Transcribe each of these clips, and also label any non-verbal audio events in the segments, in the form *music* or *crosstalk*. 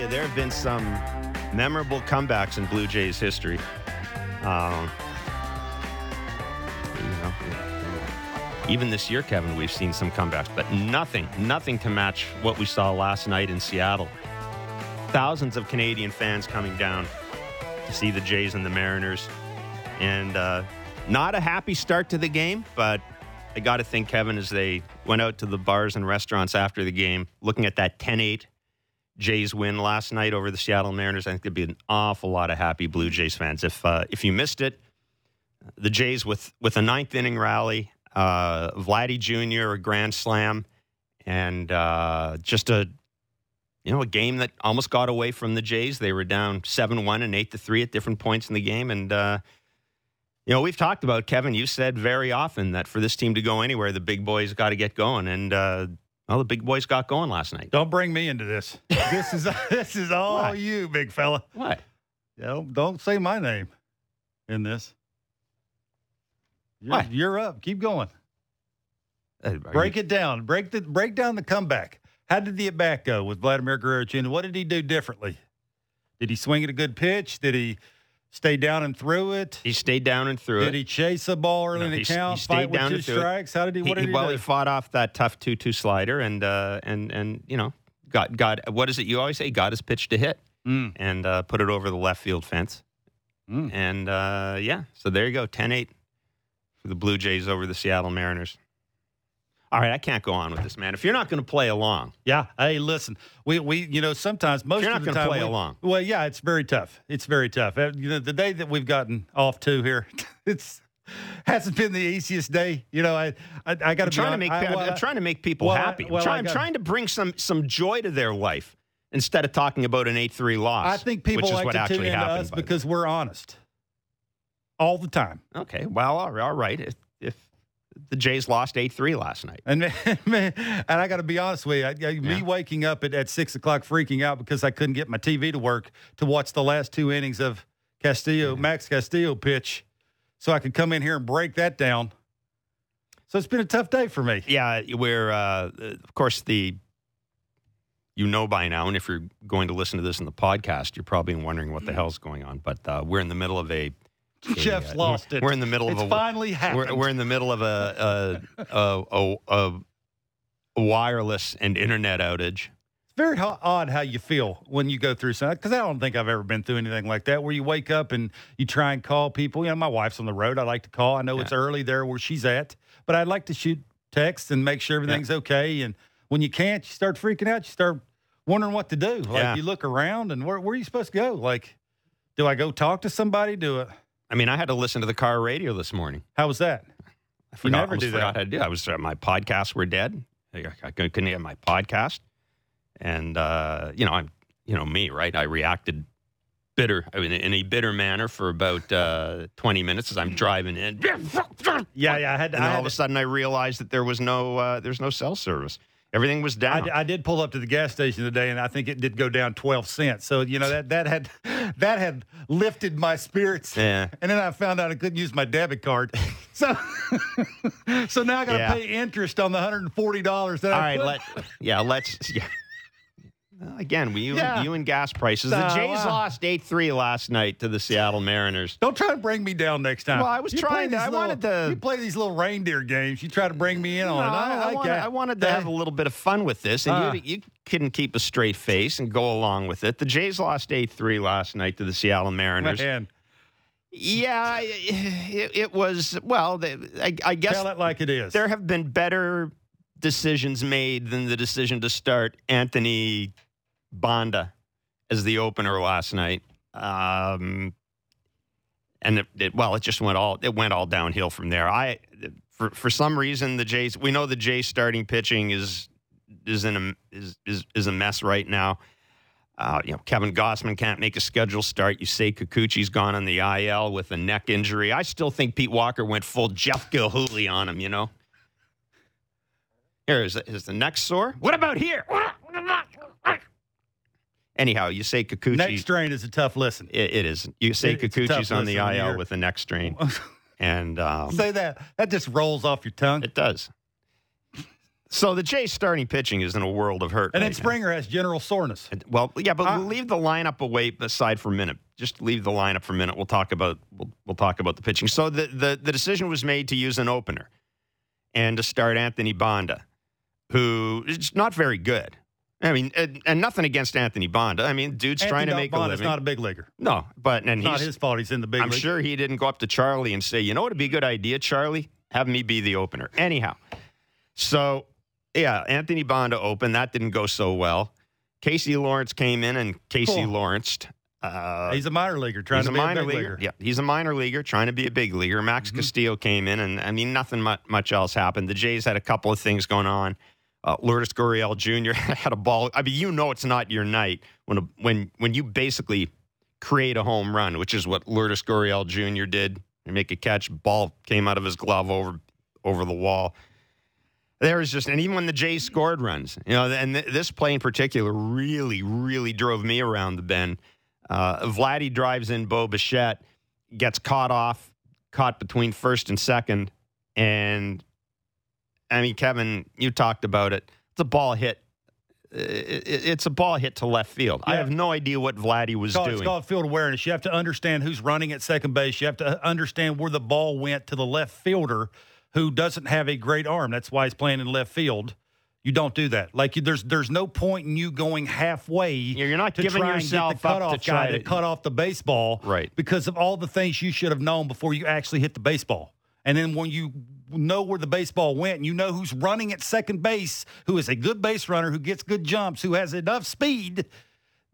you, there have been some memorable comebacks in Blue Jays history. Um, you know, even this year, Kevin, we've seen some comebacks, but nothing, nothing to match what we saw last night in Seattle. Thousands of Canadian fans coming down to see the Jays and the Mariners, and uh, not a happy start to the game, but I got to think, Kevin, as they went out to the bars and restaurants after the game, looking at that 10 8 Jays win last night over the Seattle Mariners, I think there'd be an awful lot of happy Blue Jays fans. If, uh, if you missed it, the Jays with, with a ninth inning rally, uh, Vladdy Jr., a grand slam, and uh, just a you know a game that almost got away from the Jays. They were down seven one and eight to three at different points in the game, and uh, you know, we've talked about Kevin. You said very often that for this team to go anywhere, the big boys got to get going, and uh, well, the big boys got going last night. Don't bring me into this. *laughs* this is this is all What? you, big fella. What? You know, don't say my name in this. You're, What? you're up. Keep going. Uh, Break it down. Break the break down the comeback. How did the at bat go with Vladimir Guerrero Jr.? What did he do differently? Did he swing at a good pitch? Did he stay down and through it? He stayed down and through Did it. Did he chase a ball early No, in the he s- he stayed Fight with down two and through it. How did he? What He- did he, well, do? he fought off that tough two-two slider, and uh, and and you know got got what is it you always say? Got his pitch to hit, Mm. and uh, put it over the left field fence. Mm. And uh, yeah, so there you go, 10-8 for the Blue Jays over the Seattle Mariners. All right, I can't go on with this, man. If you're not going to play along, Yeah. Hey, listen, we we you know sometimes most You're of not the gonna time play we- along. Well, yeah, it's very tough. It's very tough. Uh, You know, the day that we've gotten off to here, *laughs* it's hasn't been the easiest day. You know, I I, I got I'm trying to make I, I'm, well, I'm trying to make people well, happy. I'm, well, I trying, I'm trying to bring some some joy to their life instead of talking about an eight three loss. I think people which is like what to tune actually into happened. us because we're honest all the time. Okay, well, all right. All right. The Jays lost eight three last night, And *laughs* man, and I got to be honest with you, I, I- me waking up at, at six o'clock, freaking out because I couldn't get my TV to work to watch the last two innings of Castillo, Max Castillo pitch, so I could come in here and break that down. So it's been a tough day for me. yeah, we're uh, of course the you know by now, and if you're going to listen to this in the podcast, you're probably wondering what the hell's going on. But uh, we're in the middle of a, a, Jeff's uh, lost it. We're in the middle It's of a finally happened. we're, we're in the middle of a a, a, a, a, wireless and internet outage. It's very ho- odd how you feel when you go through something because I don't think I've ever been through anything like that where you wake up and you try and call people. You know, my wife's on the road. I like to call. I know it's early there where she's at, but I'd like to shoot texts and make sure everything's okay. And when you can't, you start freaking out. You start wondering what to do. Like Yeah. you look around and where, where are you supposed to go? Like, do I go talk to somebody? Do it? I mean, I had to listen to the car radio this morning. How was that? I forgot, never almost do that. how to do. I was uh, my podcasts were dead. I, I couldn't get my podcast, and uh, you know, I'm you know me, right? I reacted bitter I mean, in a bitter manner for about uh, 20 minutes as I'm driving in. Yeah, yeah. I had. And I all of a sudden, I realized that there was no uh, there's no cell service. Everything was down. I, I did pull up to the gas station today, and I think it did go down twelve cents. So you know that that had *laughs* that had lifted my spirits. Yeah. And then I found out I couldn't use my debit card. *laughs* So *laughs* so now I got to Yeah. pay interest on the hundred and forty dollars that all I right, let yeah, let's yeah. Well, Again, we you, Yeah. you and gas prices. Nah, the Jays wow. lost eight three last night to the Seattle Mariners. Don't try to bring me down next time. Well, I was You trying to- I little- wanted to- You play these little reindeer games. You try to bring me in on it. I don't I, like wanted. I wanted to have a little bit of fun with this, and Ah. you, you couldn't keep a straight face and go along with it. The Jays lost 8 3 last night to the Seattle Mariners. Man, Yeah, it, it was, well, they, I, I guess tell it like it is. there have been better decisions made than the decision to start Anthony Banda as the opener last night. Um, and it, it, well, it just went all it went all downhill from there. I for for some reason the Jays we know the Jays starting pitching is is in a is is, is a mess right now. Uh, you know, Kevin Gausman can't make a schedule start. You say Kikuchi's gone on the IL with a neck injury. I still think Pete Walker went full Jeff Gillooly on him, you know. Here is, is the neck sore. What about here? Anyhow, you say Kikuchi. Neck strain is a tough listen. it, it is. You say It- Kikuchi's on the IL you're- with a neck strain, *laughs* and um, Say that. That just rolls off your tongue. it does. So the Jays starting pitching is in a world of hurt. And then now. Springer has general soreness. Well, yeah, but Uh, we'll leave the lineup away aside for a minute. Just leave the lineup for a minute. We'll talk about we'll, we'll talk about the pitching. So the, the the decision was made to use an opener and to start Anthony Banda, who is not very good. I mean, and, and nothing against Anthony Banda. I mean, dude's trying to Anthony make a Banda's living. not a big leaguer. no, but and It's not his fault he's in the big I'm league. sure he didn't go up to Charlie and say, you know what would be a good idea, Charlie? Have me be the opener. Anyhow, so yeah, Anthony Banda opened. That didn't go so well. Casey Lawrence came in and Casey Cool. Lawrence. Uh, He's a minor leaguer trying to a be minor a big leaguer. leaguer. Yeah, he's a minor leaguer trying to be a big leaguer. Max Mm-hmm. Castillo came in, and I mean, nothing much, much else happened. The Jays had a couple of things going on. Uh, Lourdes Gurriel Jr. *laughs* had a ball. I mean, you know, it's not your night when a, when when you basically create a home run, which is what Lourdes Gurriel Jr. did. And make a catch, ball came out of his glove over over the wall. There was just, and even when the Jays scored runs, you know, and th- this play in particular really, really drove me around the bend. Uh, Vladdy drives in Bo Bichette, gets caught off, caught between first and second. And I mean, Kevin, you talked about it. It's a ball hit. It- it- It's a ball hit to left field. I have no idea what Vladdy was It's called, it's called field awareness. You have to understand who's running at second base. You have to understand where the ball went to the left fielder who doesn't have a great arm. That's why he's playing in left field. You don't do that. Like you, there's there's no point in you going halfway. You're not to giving yourself the up to cutoff try guy to- to cut off the baseball, Right. Because of all the things you should have known before you actually hit the baseball. And then when you know where the baseball went, and you know who's running at second base, who is a good base runner, who gets good jumps, who has enough speed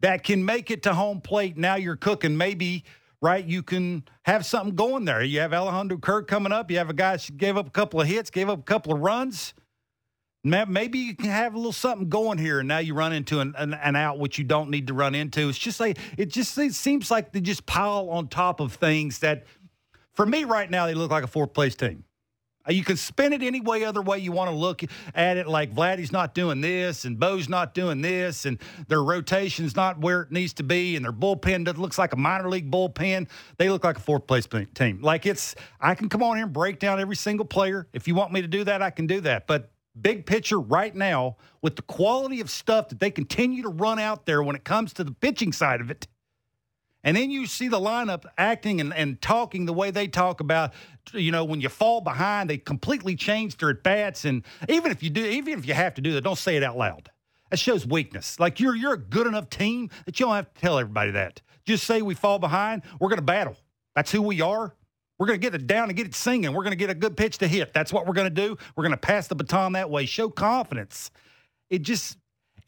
that can make it to home plate. Now you're cooking. Maybe right, you can have something going there. You have Alejandro Kirk coming up. You have a guy who gave up a couple of hits, gave up a couple of runs. Maybe you can have a little something going here, and now you run into an, an, an out which you don't need to run into. It's just like it just it seems like they just pile on top of things that, for me right now, they look like a fourth place team. Uh, You can spin it any way, other way you want to look at it. Like Vladdy's not doing this, and Bo's not doing this, and their rotation's not where it needs to be, and their bullpen doesn't looks like a minor league bullpen. They look like a fourth place team. Like it's, I can come on here and break down every single player. If you want me to do that, I can do that. But big picture right now, with the quality of stuff that they continue to run out there when it comes to the pitching side of it. And then you see the lineup acting and, and talking the way they talk about, you know, when you fall behind, they completely change their at bats. And even if you do, even if you have to do that, don't say it out loud. That shows weakness. Like you're you're a good enough team that you don't have to tell everybody that. Just say we fall behind, we're going to battle. That's who we are. We're going to get it down and get it singing. We're going to get a good pitch to hit. That's what we're going to do. We're going to pass the baton that way. Show confidence. It just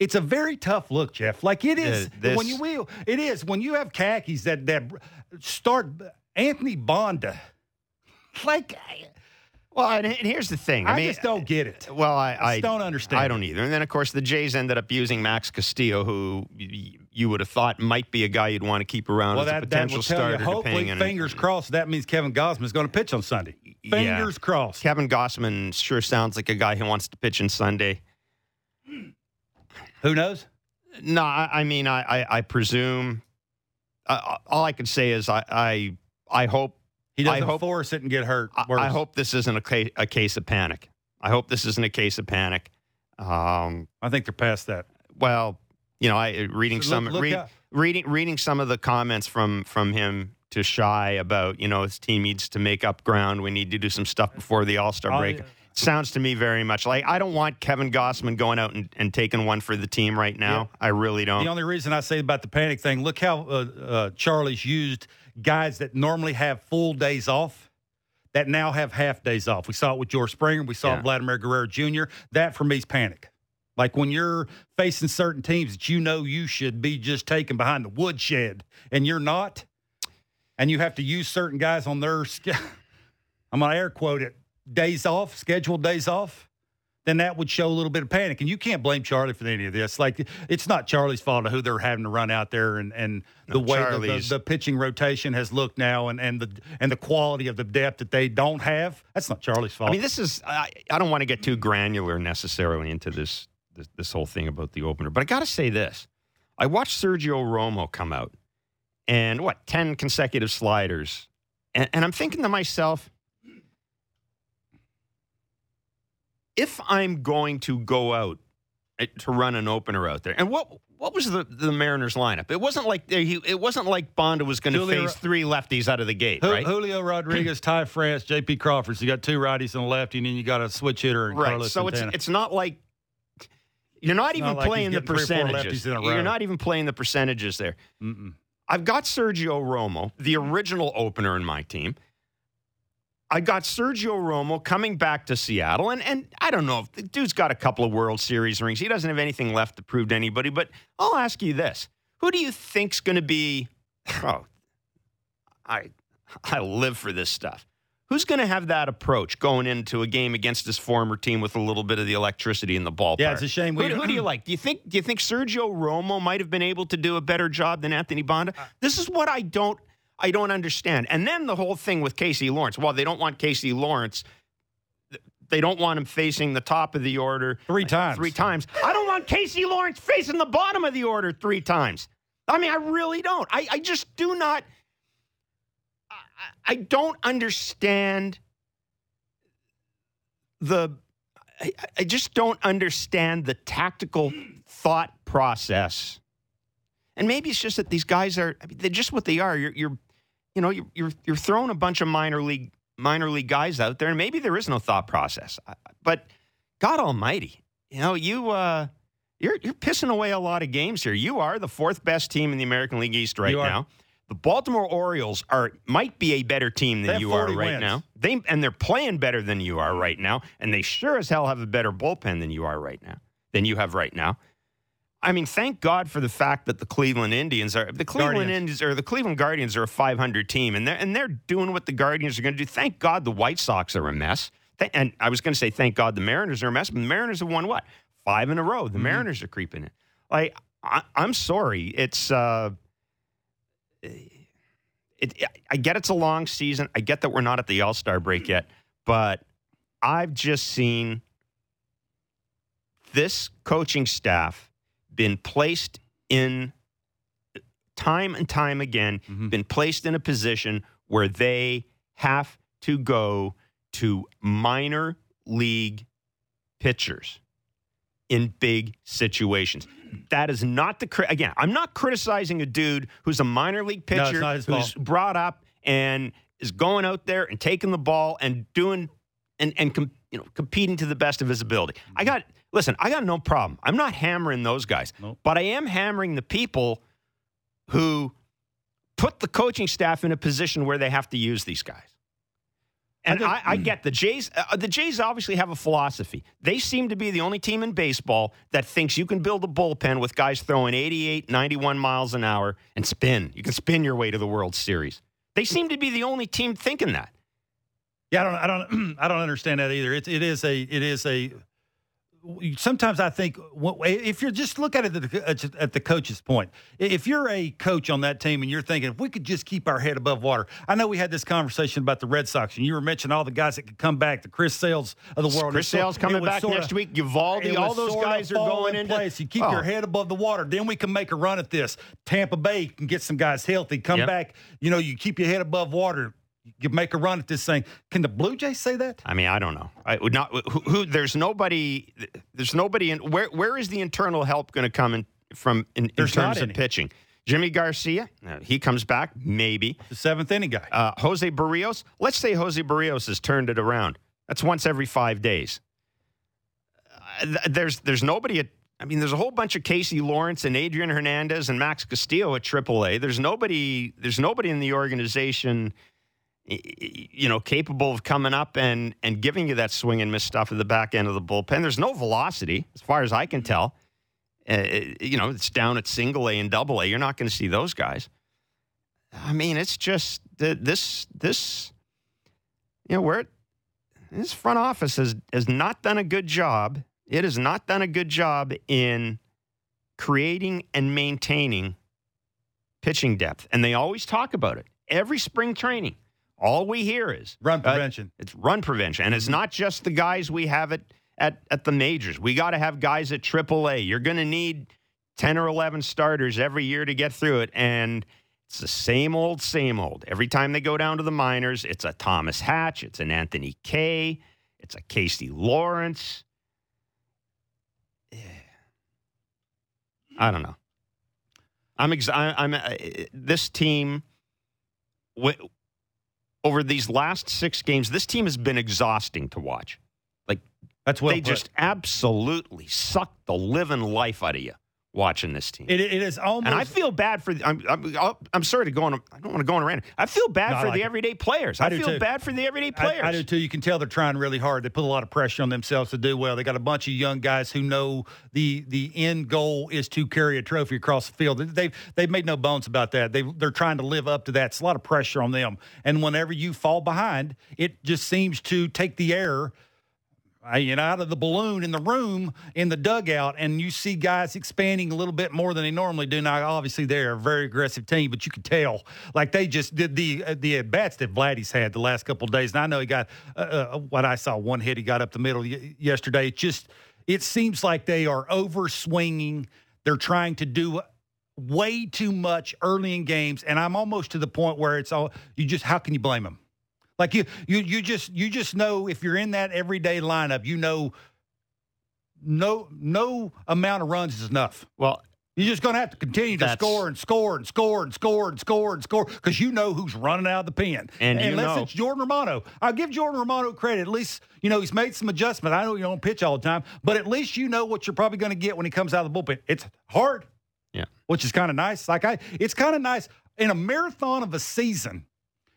it's a very tough look, Jeff. Like it is Uh, this- when you will. It is when you have khakis that that start Anthony Banda. Like well, and, and here's the thing. I, I, mean, just don't get it. Well, I, I just don't understand I don't either. And then, of course, the Jays ended up using Max Castillo, who you would have thought might be a guy you'd want to keep around Well, as a that, that potential tell starter. you. Hopefully, fingers crossed. That means Kevin Gausman is going to pitch on Sunday. Yeah. Fingers crossed. Kevin Gausman sure sounds like a guy who wants to pitch on Sunday. Who knows? No, I, I mean, I, I, I presume. Uh, all I can say is I, I, I hope He doesn't hope- force it and get hurt. I. I hope this isn't a case, a case of panic. I hope this isn't a case of panic. Um, I think they're past that. well, you know, I reading So some look- look read, reading reading some of the comments from from him to Shi about you know his team needs to make up ground. We need to do some stuff before the All Star Oh, break. yeah. Sounds to me very much like I don't want Kevin Gausman going out and, and taking one for the team right now. I really don't. The only reason I say about the panic thing, look how uh, uh, Charlie's used guys that normally have full days off that now have half days off. We saw it with George Springer. We saw Yeah. Vladimir Guerrero Jr. That for me is panic. Like when you're facing certain teams that you know you should be just taken behind the woodshed and you're not, and you have to use certain guys on their, *laughs* I'm going to air quote it, days off, scheduled days off then that would show a little bit of panic. And you can't blame Charlie for any of this. Like it's not Charlie's fault of who they're having to run out there and, and the No, way the, the, the pitching rotation has looked now and, and the and the quality of the depth that they don't have. That's not Charlie's fault. I mean, this is I, I don't want to get too granular necessarily into this, this this whole thing about the opener, but I got to say this: I watched Sergio Romo come out and what ten consecutive sliders, and, and I'm thinking to myself, if I'm going to go out uh, to run an opener out there, and what what was the, the Mariners lineup? It wasn't like he, it wasn't like Banda was going to face three lefties out of the gate, right? Julio Rodriguez, *clears throat* Ty France, J.P. Crawford. So you got two righties and a lefty, and then you got a switch hitter and right. Carlos So it's Santana. it's not like you're not even not like playing the getting three or four percentages. lefties in a row. You're not even playing the percentages there. Mm-mm. I've got Sergio Romo, the original opener in my team. I got Sergio Romo coming back to Seattle, and and I don't know if the dude's got a couple of World Series rings. He doesn't have anything left to prove to anybody. But I'll ask you this: Who do you think's going to be? Oh, I I live for this stuff. Who's going to have that approach going into a game against his former team with a little bit of the electricity in the ballpark? Yeah, it's a shame. Who, who do you *clears throat* like? Do you think do you think Sergio Romo might have been able to do a better job than Anthony Banda? Uh, This is what I don't I don't understand. And then the whole thing with Casey Lawrence. Well, they don't want Casey Lawrence. They don't want him facing the top of the order Three uh, times. Three times. I don't want Casey Lawrence facing the bottom of the order three times. I mean, I really don't. I, I just do not. I, I don't understand the. I, I just don't understand the tactical thought process. And maybe it's just that these guys are. I mean, they're just what they are. You're, you're you know, you're, you're you're throwing a bunch of minor league minor league guys out there, and maybe there is no thought process. But God Almighty, you know, you uh, you're you're pissing away a lot of games here. You are the fourth best team in the American League East right now. The Baltimore Orioles are might be a better team than you are right wins. now. They and they're playing better than you are right now, and they sure as hell have a better bullpen than you are right now. Than you have right now. I mean, thank God for the fact that the Cleveland Indians are the Cleveland Guardians. Indians or the Cleveland Guardians are a 500 team, and they're and they're doing what the Guardians are going to do. Thank God the White Sox are a mess. Th- And I was going to say thank God the Mariners are a mess, but the Mariners have won what five in a row. The Mariners are creeping in. Like I, I'm sorry, it's. Uh, it, I get it's a long season. I get that we're not at the All Star break yet, but I've just seen this coaching staff been placed in time and time again, Mhm. been placed in a position where they have to go to minor league pitchers in big situations. That is not the again. I'm not criticizing a dude who's a minor league pitcher his who's fault. brought up and is going out there and taking the ball and doing and and com, you know competing to the best of his ability. I got listen. I got no problem. I'm not hammering those guys, Nope. but I am hammering the people who put the coaching staff in a position where they have to use these guys. And I I, I get the Jays. Uh, the Jays obviously have a philosophy. They seem to be the only team in baseball that thinks you can build a bullpen with guys throwing 88, 91 miles an hour and spin. You can spin your way to the World Series. They seem to be the only team thinking that. Yeah, I don't, I don't, *clears throat* I don't understand that either. It, it is a, it is a. Sometimes I think if you're just look at it at the, at the coach's point, if you're a coach on that team and you're thinking if we could just keep our head above water. I know we had this conversation about the Red Sox, and you were mentioning all the guys that could come back, the Chris Sales of the world. Chris so- Sale's coming back next week. it Eovaldi, all those guys are going in into place. You keep Oh. your head above the water. Then we can make a run at this. Tampa Bay can get some guys healthy, come Yep. back. You know, you keep your head above water. You make a run at this thing. Can the Blue Jays say that? I mean, I don't know. I would not. Who, who there's nobody. There's nobody in where. Where is the internal help going to come in from in, in terms of pitching? Yimi Garcia, uh, he comes back maybe. The seventh inning guy. Uh, Jose Berrios. Let's say Jose Berrios has turned it around. That's once every five days. Uh, th- there's there's nobody at. I mean, there's a whole bunch of Casey Lawrence and Adrian Hernandez and Max Castillo at AAA. There's nobody. There's nobody in the organization, you know, capable of coming up and and giving you that swing and miss stuff at the back end of the bullpen. There's no velocity, as far as I can tell. Uh, you know, it's down at single A and double A. You're not going to see those guys. I mean, it's just this this you know where this front office has has not done a good job. It has not done a good job in creating and maintaining pitching depth, and they always talk about it every spring training. All we hear is Run uh, prevention. it's run prevention, and it's not just the guys we have at at, at the majors. We got to have guys at AAA. You're going to need ten or eleven starters every year to get through it, and it's the same old, same old. Every time they go down to the minors, it's a Thomas Hatch, it's an Anthony Kay, it's a Casey Lawrence. Yeah. I don't know. I'm ex- I, I'm uh, this team w- over these last six games. This team has been exhausting to watch. Like That's well they put. just absolutely suck the living life out of you watching this team. It, it is almost. and I feel bad for. I'm. I'm, I'm sorry to go on. I don't want to go on a rant. I feel bad No, I for like the it. everyday players. I I, do feel too. bad for the everyday players. I, I do too. You can tell they're trying really hard. They put a lot of pressure on themselves to do well. They got a bunch of young guys who know the the end goal is to carry a trophy across the field. They've they've made no bones about that. They they're trying to live up to that. It's a lot of pressure on them. And whenever you fall behind, it just seems to take the air. You know, out of the balloon in the room in the dugout, and you see guys expanding a little bit more than they normally do. Now, obviously, they're a very aggressive team, but you can tell, like they just did the uh, the at bats that Vladdy's had the last couple of days. And I know he got uh, uh, what I saw one hit he got up the middle y- yesterday. It just it seems like they are over swinging. They're trying to do way too much early in games, and I'm almost to the point where it's all you just how can you blame them? Like you, you, you just, you just know if you're in that everyday lineup, you know, no, no amount of runs is enough. well, You're just going to have to continue to score and score and score and score and score and score because you know who's running out of the pen. And you unless know- it's Jordan Romano, I'll give Jordan Romano credit. At least you know he's made some adjustments. I know you don't pitch all the time, but at least you know what you're probably going to get when he comes out of the bullpen. It's hard, Yeah. which is kind of nice. Like I, it's kind of nice in a marathon of a season.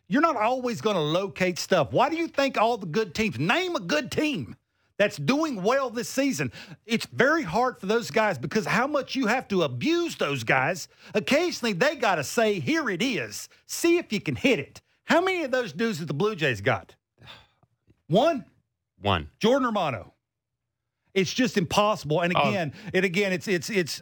You're not always going to locate stuff. Why do you think all the good teams name a good team? That's doing well this season. It's very hard for those guys because how much you have to abuse those guys. Occasionally, they got to say, Here it is. See if you can hit it. How many of those dudes that the Blue Jays got? *sighs* One, one. Jordan Romano. It's just impossible. And Oh. again, and again, it's it's it's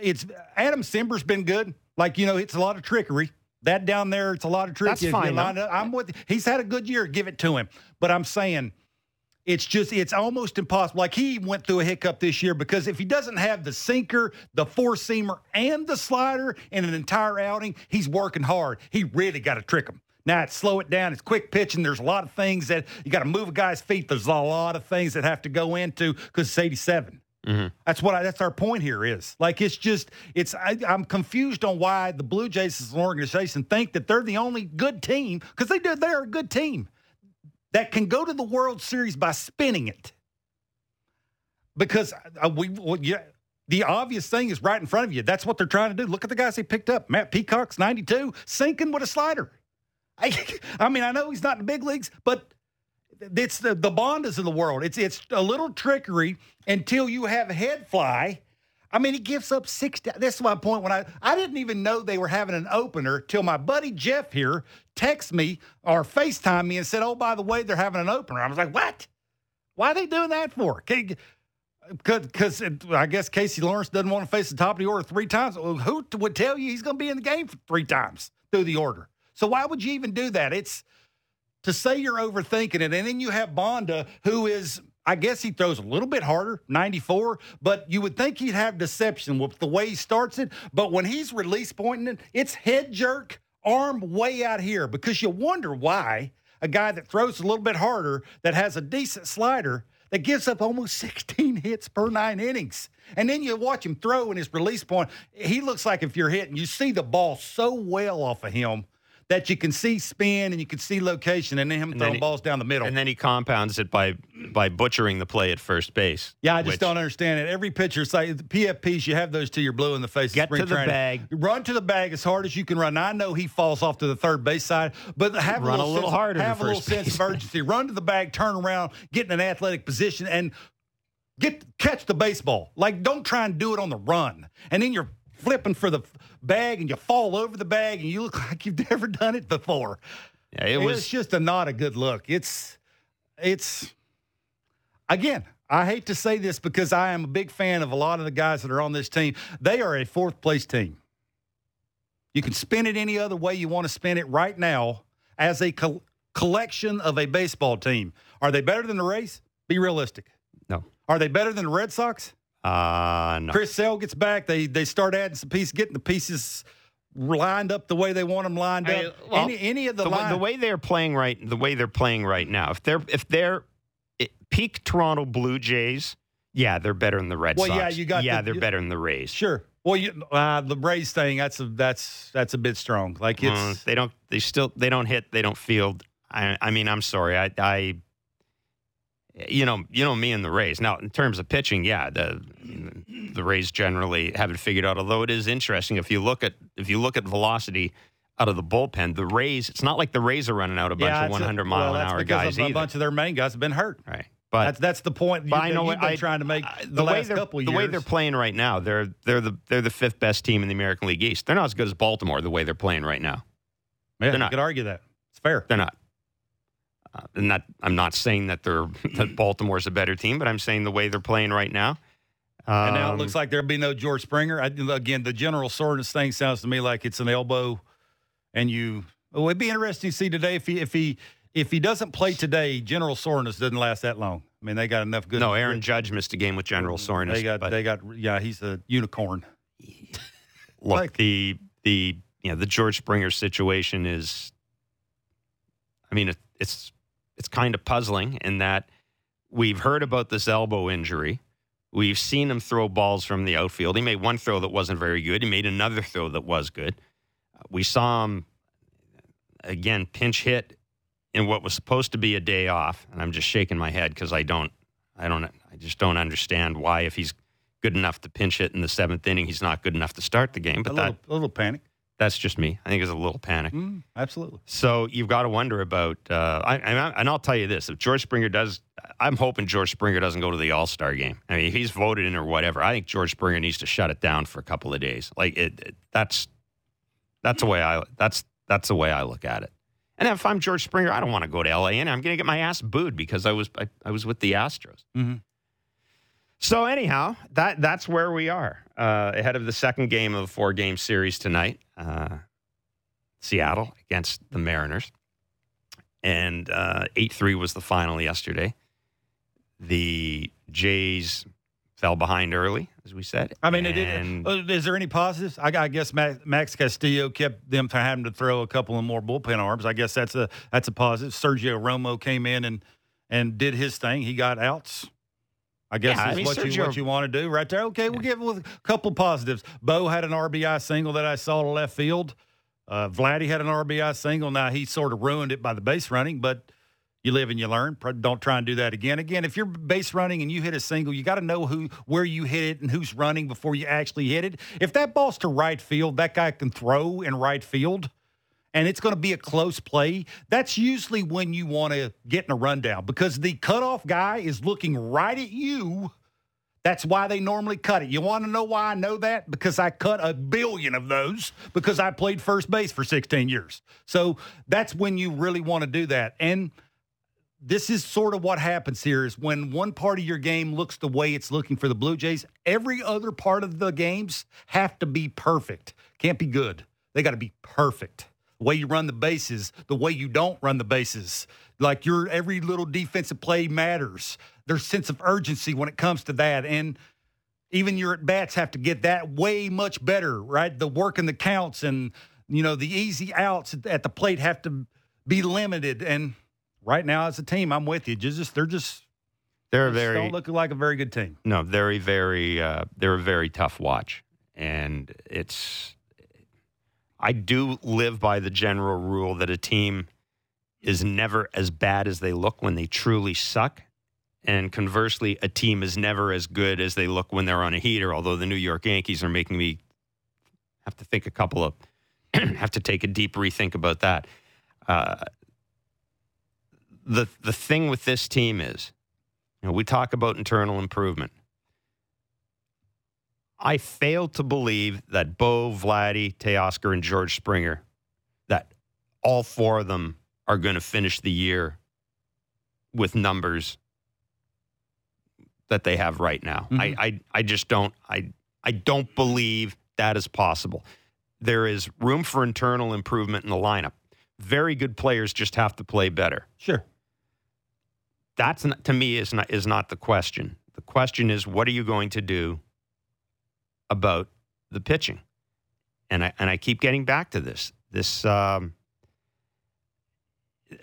it's Adam Cimber's been good. Like you know, it's a lot of trickery. That down there, it's a lot of tricks. That's fine, though. I'm with. He's had a good year. Give it to him. But I'm saying, it's just it's almost impossible. Like he went through a hiccup this year because if he doesn't have the sinker, the four seamer, and the slider in an entire outing, he's working hard. He really got to trick him. Now it's slow it down. It's quick pitching. There's a lot of things that you got to move a guy's feet. There's a lot of things that have to go into because it's 87. That's what I, that's our point here is like it's just it's I, I'm confused on why the Blue Jays as an organization think that they're the only good team because they do they're a good team that can go to the World Series by spinning it because uh, we well, yeah. The obvious thing is right in front of you. That's what they're trying to do. Look at the guys they picked up. Matt Peacock's 92, sinking with a slider. I, *laughs* I mean, I know he's not in the big leagues, but it's the the Bandas of the world. It's it's a little trickery until you have a head fly. I mean, he gives up six. This is my point. When I I didn't even know they were having an opener till my buddy Jeff here texted me or Facetime me and said, "Oh, by the way, they're having an opener." I was like, "What? Why are they doing that for?" Because I guess Casey Lawrence doesn't want to face the top of the order three times. Who would tell you he's going to be in the game three times through the order? So why would you even do that? It's to say you're overthinking it. And then you have Banda, who is, I guess he throws a little bit harder, 94, but you would think he'd have deception with the way he starts it. But when he's release pointing it, it's head jerk, arm way out here because you wonder why a guy that throws a little bit harder, that has a decent slider, that gives up almost *laughs* 16 hits per nine innings. And then you watch him throw in his release point. He looks like if you're hitting, you see the ball so well off of him that you can see spin and you can see location and then him And throwing then he- balls down the middle. And then he compounds it by by butchering the play at first base. yeah, I just which- don't understand it. Every pitcher, say the PFPs, you have those till you're blue in the face. Get to the training. bag. Run to the bag as hard as you can run. Now, I know he falls off to the third base side, but have Run a a little, little sense, harder Have a little sense base. of *laughs* urgency. Run to the bag, turn around, get in an athletic position, and get catch the baseball. Like don't try and do it on the run, and then you're flipping for the bag and you fall over the bag and you look *laughs* like you've never done it before. Yeah, it was was just a not a good look. It's it's again, I hate to say this because I am a big fan of a lot of the guys that are on this team. They are a fourth place team. You can spin it any other way you want to spin it right now as a col- collection of a baseball team. Are they better than the Rays? Be realistic. no. Are they better than the Red Sox? Uh no. Chris Sale gets back. They they start adding some pieces, getting the pieces lined up the way they want them lined I mean, up. well, any any of the, the, way, line, the way they're playing right the way they're playing right now if they're if they're it, peak Toronto Blue Jays, yeah, they're better than the Red Well, Sox. yeah, you got yeah, the- they're you- better than the Rays. Sure. Well, you, uh, the Rays thing that's a that's that's a bit strong. Like it's Uh, they don't. They still. They don't hit. They don't field. I. I mean, I'm sorry. I. I. You know. You know me and the Rays. Now, in terms of pitching, yeah, the the Rays generally have it figured out. Although it is interesting if you look at if you look at velocity out of the bullpen, the Rays. It's not like the Rays are running out a bunch yeah, of it's a- 100 mile well, an hour guys a, either. A bunch of their main guys have been hurt. right. But that's that's the point. you, I know you've what been I, trying to make I- the, way last they're, the way they're playing right now. They're they're the they're the fifth best team in the American League East. They're not as good as Baltimore the way they're playing right now. yeah, they're you not. could argue that it's fair. They're not. Uh, and that I'm not saying that they're *laughs* that Baltimore's a better team, but I'm saying the way they're playing right now. Um, And now it looks like there'll be no George Springer. I, again, the general soreness thing sounds to me like it's an elbow, and you. Oh, it'd be interesting to see today if he if he if he doesn't play today. General soreness doesn't last that long. I mean, they got enough good. no. Aaron Judge missed a game with general soreness. They got they got yeah. He's a unicorn. *laughs* look like- the the you know the George Springer situation is. I mean, it, it's it's kind of puzzling in that we've heard about this elbow injury. We've seen him throw balls from the outfield. He made one throw that wasn't very good. He made another throw that was good. We saw him again pinch hit in what was supposed to be a day off, and I'm just shaking my head because I don't, I don't, I just don't understand why if he's good enough to pinch hit in the seventh inning, he's not good enough to start the game. A But little, that a little panic. That's just me. I think it's a little panic. Mm, absolutely. So you've got to wonder about. Uh, I, and I- and I'll tell you this: if George Springer does, I'm hoping George Springer doesn't go to the All Star game. I mean, if he's voted in or whatever, I think George Springer needs to shut it down for a couple of days. Like it, it- that's that's the way I that's that's the way I look at it. And if I'm George Springer, I don't want to go to LA, and I'm going to get my ass booed because I was I, I was with the Astros. Mhm. So anyhow, that that's where we are uh, ahead of the second game of a four game series tonight. Uh, Seattle against the Mariners, and eight three was the final yesterday. The Jays fell behind early, as we said. I mean, it and did, uh, is there any positives? I, I guess Max, Max Castillo kept them from having to throw a couple of more bullpen arms. I guess that's a that's a positive. Sergio Romo came in and and did his thing. He got outs. I guess Yeah, I is mean, what you what you want to do right there. Okay, we'll give it a couple positives. Bo had an RBI single that I saw to left field. Uh, Vladdy had an RBI single. Now he sort of ruined it by the base running, but you live and you learn. Don't try and do that again. Again, if you're base running and you hit a single, you got to know who where you hit it and who's running before you actually hit it. If that ball's to right field, that guy can throw in right field, and it's going to be a close play. That's usually when you want to get in a rundown because the cutoff guy is looking right at you. That's why they normally cut it. You want to know why I know that? Because I cut a billion of those because I played first base for 16 years. So that's when you really want to do that. And this is sort of what happens here is when one part of your game looks the way it's looking for the Blue Jays, every other part of the games have to be perfect. Can't be good. They got to be perfect. The way you run the bases, the way you don't run the bases. Like your every little defensive play matters. There's sense of urgency when it comes to that. And even your at bats have to get that way much better, right? The work and the counts and you know the easy outs at the plate have to be limited. And right now, as a team, I'm with you. Just, they're just they're just very don't look like a very good team. No, very, very, uh, they're a very tough watch. And it's, I do live by the general rule that a team is never as bad as they look when they truly suck. And conversely, a team is never as good as they look when they're on a heater, although the New York Yankees are making me have to think a couple of, *clears throat* have to take a deep rethink about that. Uh, the, the thing with this team is, you know, we talk about internal improvement. I fail to believe that Bo, Vladdy, Teoscar, and George Springer, that all four of them are going to finish the year with numbers that they have right now. Mhm. I, I I just don't I I don't believe that is possible. There is room for internal improvement in the lineup. Very good players just have to play better Sure. that's not, to me is not is not the question. The question is what are you going to do about the pitching? And I and I keep getting back to this. This um,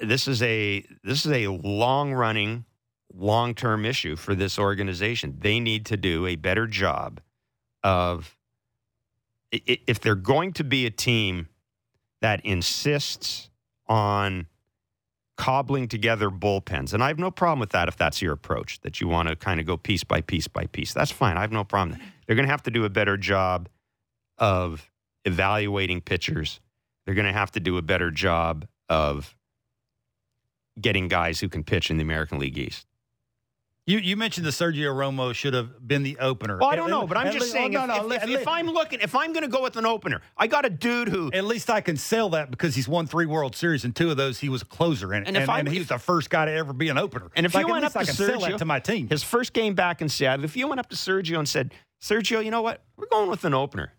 this is a this is a long running, long term issue for this organization. They need to do a better job of, if they're going to be a team that insists on cobbling together bullpens, and I have no problem with that if that's your approach, that you want to kind of go piece by piece by piece. That's fine. I have no problem. They're going to have to do a better job of evaluating pitchers. They're going to have to do a better job of getting guys who can pitch in the American League East. You you mentioned the Sergio Romo should have been the opener. Well, I don't know, but I'm At just least- saying oh, if, no, no, if, if, I'm looking, if I'm going to go with an opener, I got a dude who At least I can sell that because he's won three World Series and two of those he was a closer in. And if I- he was the first guy to ever be an opener. And if like, you went up I to Sergio- to my team. his first game back in Seattle, if you went up to Sergio and said, "Sergio, you know what? We're going with an opener.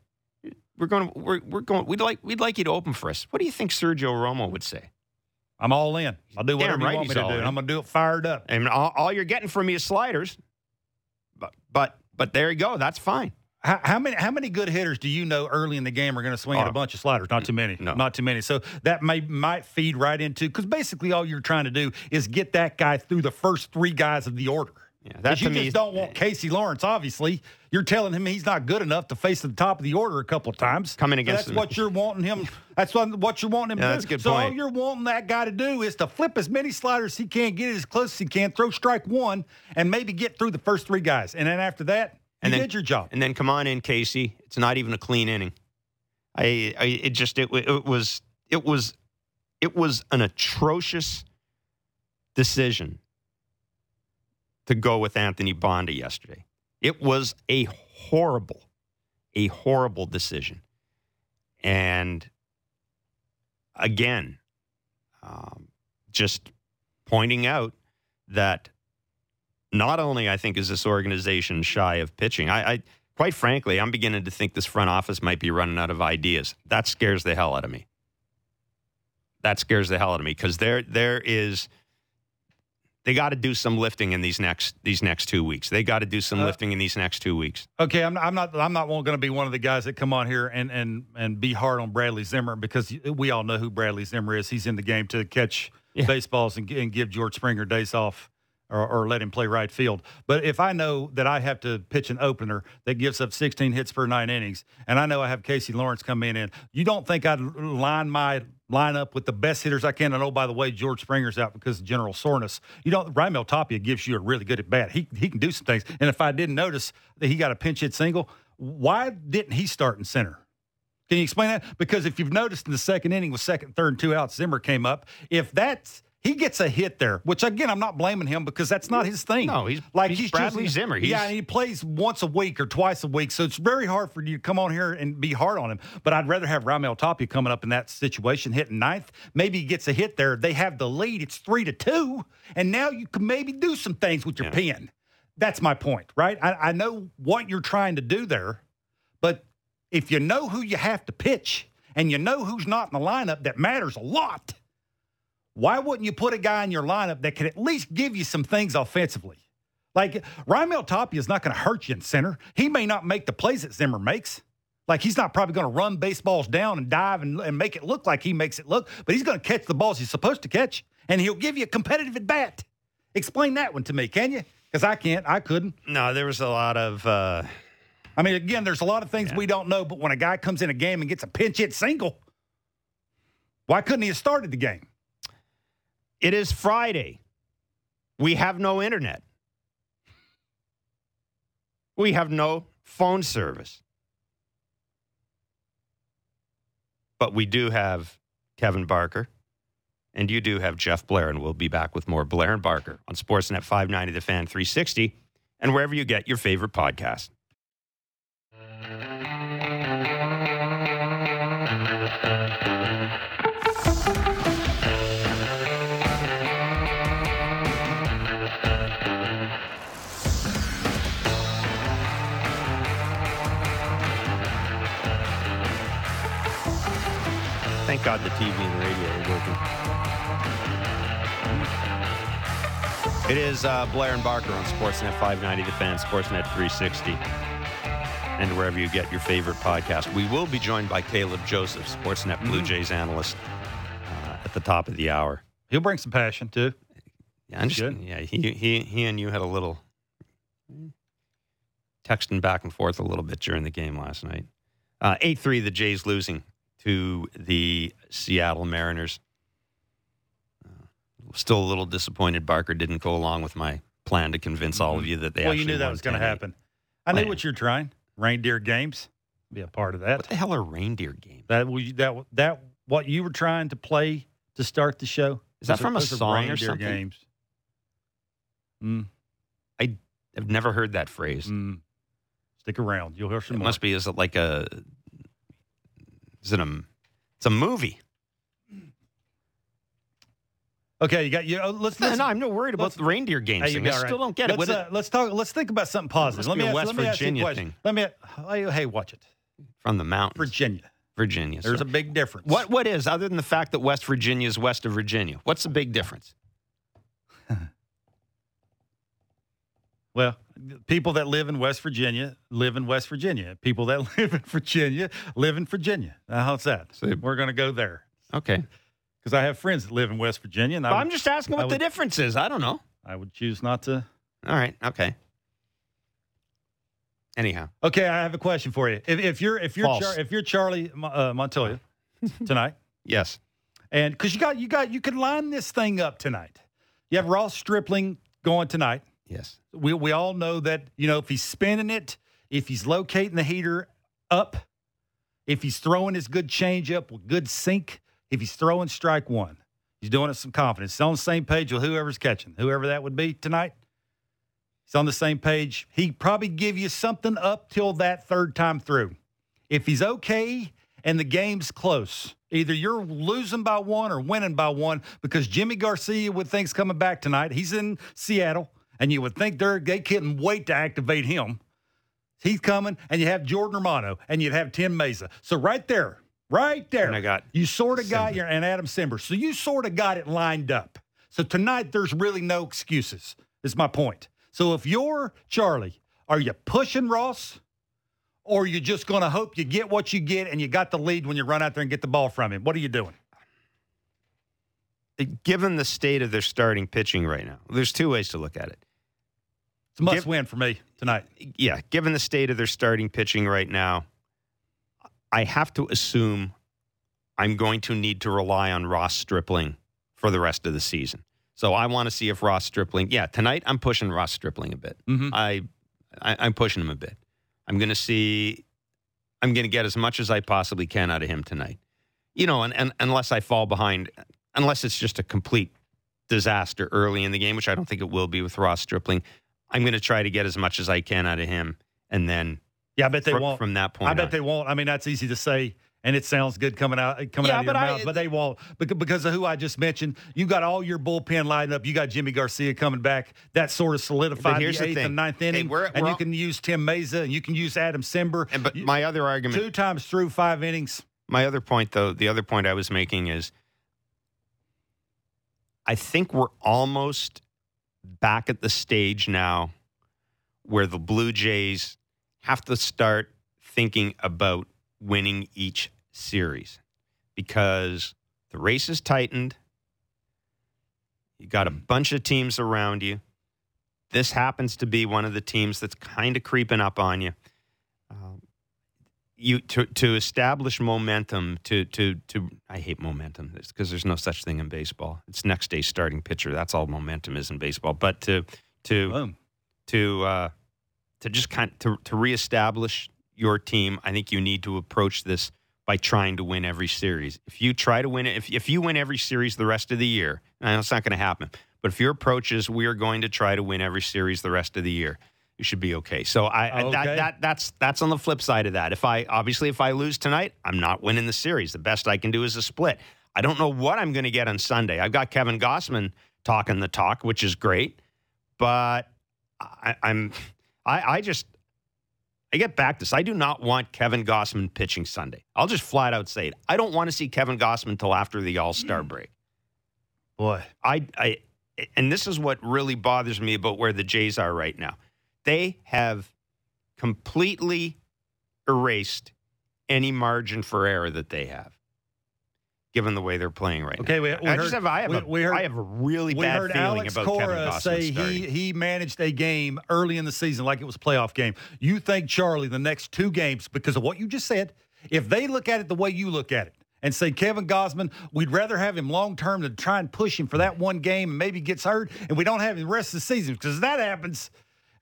We're going. We're, we're going. We'd like. We'd like you to open for us." What do you think Sergio Romo would say? I'm all in. I'll do whatever Damn you right want me to do. in. I'm going to do it fired up. And all, all you're getting from me is sliders. But but but there you go. That's fine. How, how many how many good hitters do you know early in the game are going to swing at Oh. a bunch of sliders? Not too many. No. Not too many. So that may might feed right into because basically all you're trying to do is get that guy through the first three guys of the order. Yeah, that you just me is- don't want eh. Casey Lawrence. Obviously, you're telling him he's not good enough to face at the top of the order a couple of times. Coming against that's them. what you're wanting him. That's what, you're wanting him Yeah, to that's do. a good so all you're wanting that guy to do is to flip as many sliders he can, get it as close as he can, throw strike one, and maybe get through the first three guys. And then after that, you And then- did your job. And then come on in, Casey. It's not even a clean inning. I, I it just it, it was it was it was an atrocious decision to go with Anthony Banda yesterday. It was a horrible, a horrible decision. And again, um, just pointing out that not only I think is this organization shy of pitching, I, I quite frankly, I'm beginning to think this front office might be running out of ideas. That scares the hell out of me. That scares the hell out of me because there there is they got to do some lifting in these next these next two weeks. They got to do some Uh, lifting in these next two weeks. Okay, I'm, I'm not. I'm not going to be one of the guys that come on here and and and be hard on Bradley Zimmer because we all know who Bradley Zimmer is. He's in the game to catch Yeah. baseballs and, and give George Springer days off. Or, or let him play right field. But if I know that I have to pitch an opener that gives up 16 hits per nine innings, and I know I have Casey Lawrence come in, and you don't think I'd line my lineup with the best hitters I can? And oh, by the way, George Springer's out because of general soreness. You know, Raimel Tapia gives you a really good at bat. He he can do some things. And if I didn't notice that he got a pinch hit single, why didn't he start in center? Can you explain that? Because if you've noticed in the second inning with second, third, and two outs, Zimmer came up. If that's he gets a hit there, which again I'm not blaming him because that's not his thing. No, he's- like he's he's, Bradley just, Zimmer. yeah, and he plays once a week or twice a week, so it's very hard for you to come on here and be hard on him. But I'd rather have Raimel Tapia coming up in that situation, hitting ninth. Maybe he gets a hit there. They have the lead. It's three to two, and now you can maybe do some things with your Yeah. pen. That's my point, right? I, I know what you're trying to do there, but if you know who you have to pitch and you know who's not in the lineup, that matters a lot. Why wouldn't you put a guy in your lineup that can at least give you some things offensively? Like Raimel Tapia is not going to hurt you in center. He may not make the plays that Zimmer makes. Like he's not probably going to run baseballs down and dive and, and make it look like he makes it look, but he's going to catch the balls he's supposed to catch, and he'll give you a competitive at bat. Explain that one to me, can you? Because I can't. I couldn't. No, there was a lot of uh, I mean, again, there's a lot of things we don't know, but when a guy comes in a game and gets a pinch hit single, why couldn't he have started the game? It is Friday. We have no internet. We have no phone service. But we do have Kevin Barker, and you do have Jeff Blair, and we'll be back with more Blair and Barker on Sportsnet 590 The Fan 360 and wherever you get your favorite podcast. Thank God the TV and the radio are working. It is uh, Blair and Barker on Sportsnet 590, The Fan, Sportsnet 360, and wherever you get your favorite podcast. We will be joined by Caleb Joseph, Sportsnet Blue Mhm. Jays analyst, uh, at the top of the hour. He'll bring some passion too. Yeah, yeah. He he he and you had a little texting back and forth a little bit during the game last night. Uh, Eight three, the Jays losing to the Seattle Mariners. Uh, still a little disappointed. Barker didn't go along with my plan to convince all of you that they. Mm-hmm. well, you knew that was going to happen. I knew what you're trying. Reindeer games. Be a part of that. What the hell are reindeer games? That was that that what you were trying to play to start the show. Is that from a song or something? Games. Mm, I've never heard that phrase. mm. Stick around. You'll hear some It more. must be. Is it like a? Is it a? It's a movie. Okay, you got you. oh, let's let's, no, I'm not worried about the reindeer games Hey, thing. I it still don't get it. Let's, uh, let's talk. Let's think about something positive. Let me ask, West let me ask you a Virginia question. thing. Let me. Hey, watch it. from the mountains, Virginia. Virginia. There's a big difference. what what is other than the fact that West Virginia is west of Virginia? What's the big difference? *laughs* Well, people that live in West Virginia live in West Virginia. People that *laughs* live in Virginia live in Virginia. Now, how's that? So- We're going to go there Okay, *laughs* because I have friends that live in West Virginia, and I would, I'm just asking what the difference is. I don't know. I would choose not to. All right, okay. Anyhow, Okay, I have a question for you. If, if you're if you're Char, if you're Charlie uh, Montoyo *laughs* tonight, yes, and because you got you got you could line this thing up tonight. You have Ross Stripling going tonight. Yes. we we all know that you know if he's spinning it, if he's locating the heater up, if he's throwing his good changeup with good sink, if he's throwing strike one, he's doing it some confidence. He's on the same page with whoever's catching, whoever that would be tonight. He's on the same page. He probably give you something up till that third time through. If he's okay and the game's close, either you're losing by one or winning by one because Yimi Garcia would think's coming back tonight. He's in Seattle, and you would think they're they couldn't wait to activate him. He's coming, and you have Jordan Romano, and you'd have Tim Mayza. So right there, right there, And I got you sort of got your and Adam Cimber. So you sort of got it lined up. So tonight there's really no excuses. Is my point. So if you're Charlie, are you pushing Ross? Or are you just going to hope you get what you get and you got the lead when you run out there and get the ball from him? What are you doing? Given the state of their starting pitching right now, there's two ways to look at it. It's a must Give- win for me tonight. yeah, given the state of their starting pitching right now, I have to assume I'm going to need to rely on Ross Stripling for the rest of the season. So I want to see if Ross Stripling, yeah, tonight I'm pushing Ross Stripling a bit. Mhm. I, I I'm pushing him a bit. I'm going to see, I'm going to get as much as I possibly can out of him tonight. You know, and, and unless I fall behind, unless it's just a complete disaster early in the game, which I don't think it will be with Ross Stripling, I'm going to try to get as much as I can out of him, and then Yeah, I bet they fr- won't. from that point. I bet on. they won't. I mean, that's easy to say, and it sounds good coming out coming Yeah, out of your but I- mouth. But they won't because, because of who I just mentioned. You got all your bullpen lined up. You got Yimi Garcia coming back. That sort of solidified here's the the eighth thing. and ninth Hey, inning. we're- and we're you all- can use Tim Mayza and you can use Adam Cimber. And but my other argument, two times through five innings. my other point though, the other point I was making is, I think we're almost back at the stage now where the Blue Jays have to start thinking about winning each series because the race is tightened. You got a bunch of teams around you. This happens to be one of the teams that's kind of creeping up on you. You to to establish momentum to to to I hate momentum because there's no such thing in baseball. It's next day starting pitcher. That's all momentum is in baseball. But to to Boom. to uh, to just kind to to reestablish your team, I think you need to approach this by trying to win every series. If you try to win it, if if you win every series the rest of the year, I know it's not going to happen. But if your approach is we are going to try to win every series the rest of the year, you should be okay. So I, I Okay. that that that's that's on the flip side of that. If I obviously if I lose tonight, I'm not winning the series. The best I can do is a split. I don't know what I'm going to get on Sunday. I've got Kevin Gausman talking the talk, which is great, but I, I'm I, I just I get back to this. I do not want Kevin Gausman pitching Sunday. I'll just flat out say it. I don't want to see Kevin Gausman until after the All Star hmm. break. Boy. I, I, and this is what really bothers me about where the Jays are right now. They have completely erased any margin for error that they have. given the way they're playing right Okay, now. we- we I heard- just have I have we- a, we heard- I have a really we bad heard feeling Alex about Kevin Cora Gausman say starting. he he managed a game early in the season like it was a playoff game. You think Charlie the next two games because of what you just said? If they look at it the way you look at it and say Kevin Gausman, we'd rather have him long term than try and push him for that one game and maybe gets hurt and we don't have him the rest of the season because if that happens.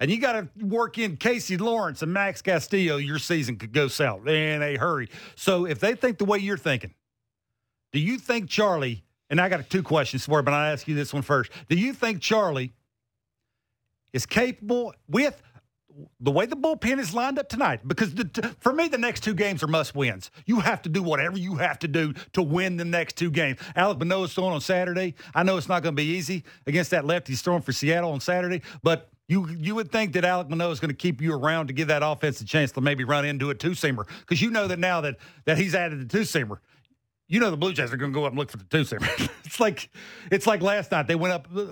And you got to work in Casey Lawrence and Max Castillo. Your season could go south in a hurry. So if they think the way you're thinking, do you think Charlie, and I got two questions for you, but I'll ask you this one first. Do you think Charlie is capable with the way the bullpen is lined up tonight? Because the, for me, the next two games are must wins. You have to do whatever you have to do to win the next two games. Alek Manoah's throwing on Saturday. I know it's not going to be easy against that lefty. Throwing for Seattle on Saturday, but you you would think that Alek Manoah is going to keep you around to give that offense a chance to maybe run into a two seamer because you know that now that that he's added a two seamer, you know the Blue Jays are going to go up and look for the two seamer. *laughs* it's like it's like last night they went up uh,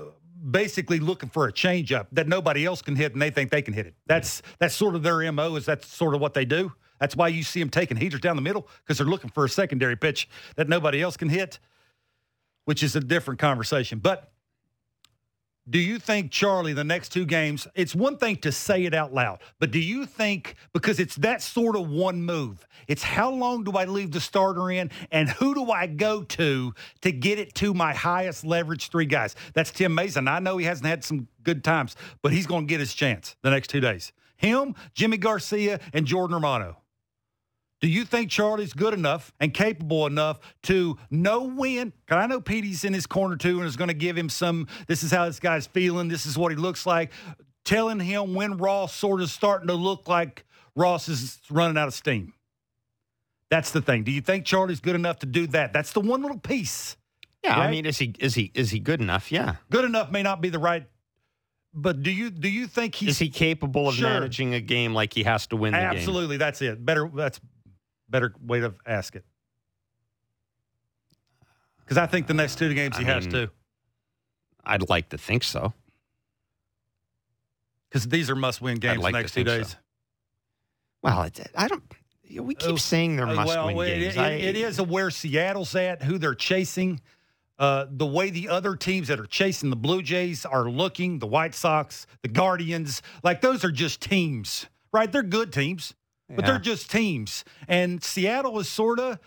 basically looking for a changeup that nobody else can hit and they think they can hit it. That's that's sort of their mo. Is that's sort of what they do. That's why you see them taking heaters down the middle because they're looking for a secondary pitch that nobody else can hit, which is a different conversation. But do you think Charlie the next two games? It's one thing to say it out loud, but do you think because it's that sort of one move? It's how long do I leave the starter in, and who do I go to to get it to my highest leverage three guys? That's Tim Mason. I know he hasn't had some good times, but he's going to get his chance the next two days. Him, Yimi Garcia, and Jordan Romano. Do you think Charlie's good enough and capable enough to know when? Because I know Petey's in his corner too and is going to give him some, this is how this guy's feeling, this is what he looks like, telling him when Ross sort of starting to look like Ross is running out of steam. That's the thing. Do you think Charlie's good enough to do that? That's the one little piece. yeah, I mean, is he is he is he good enough? Yeah. Good enough may not be the right, but do you do you think he's Is he capable of Sure. managing a game like he has to win the game? absolutely? That's it. Better. That's better way to ask it. Because I think the next two games he I has mean- to. I'd like to think so. Because these are must-win games like the next two think so. days. Well, it, I don't. We keep Oh, saying they're Uh, must-win well, games. it- I- it is where Seattle's at, who they're chasing, uh, the way the other teams that are chasing the Blue Jays are looking, the White Sox, the Guardians, like those are just teams, right? They're good teams, but Yeah. they're just teams. And Seattle is sort of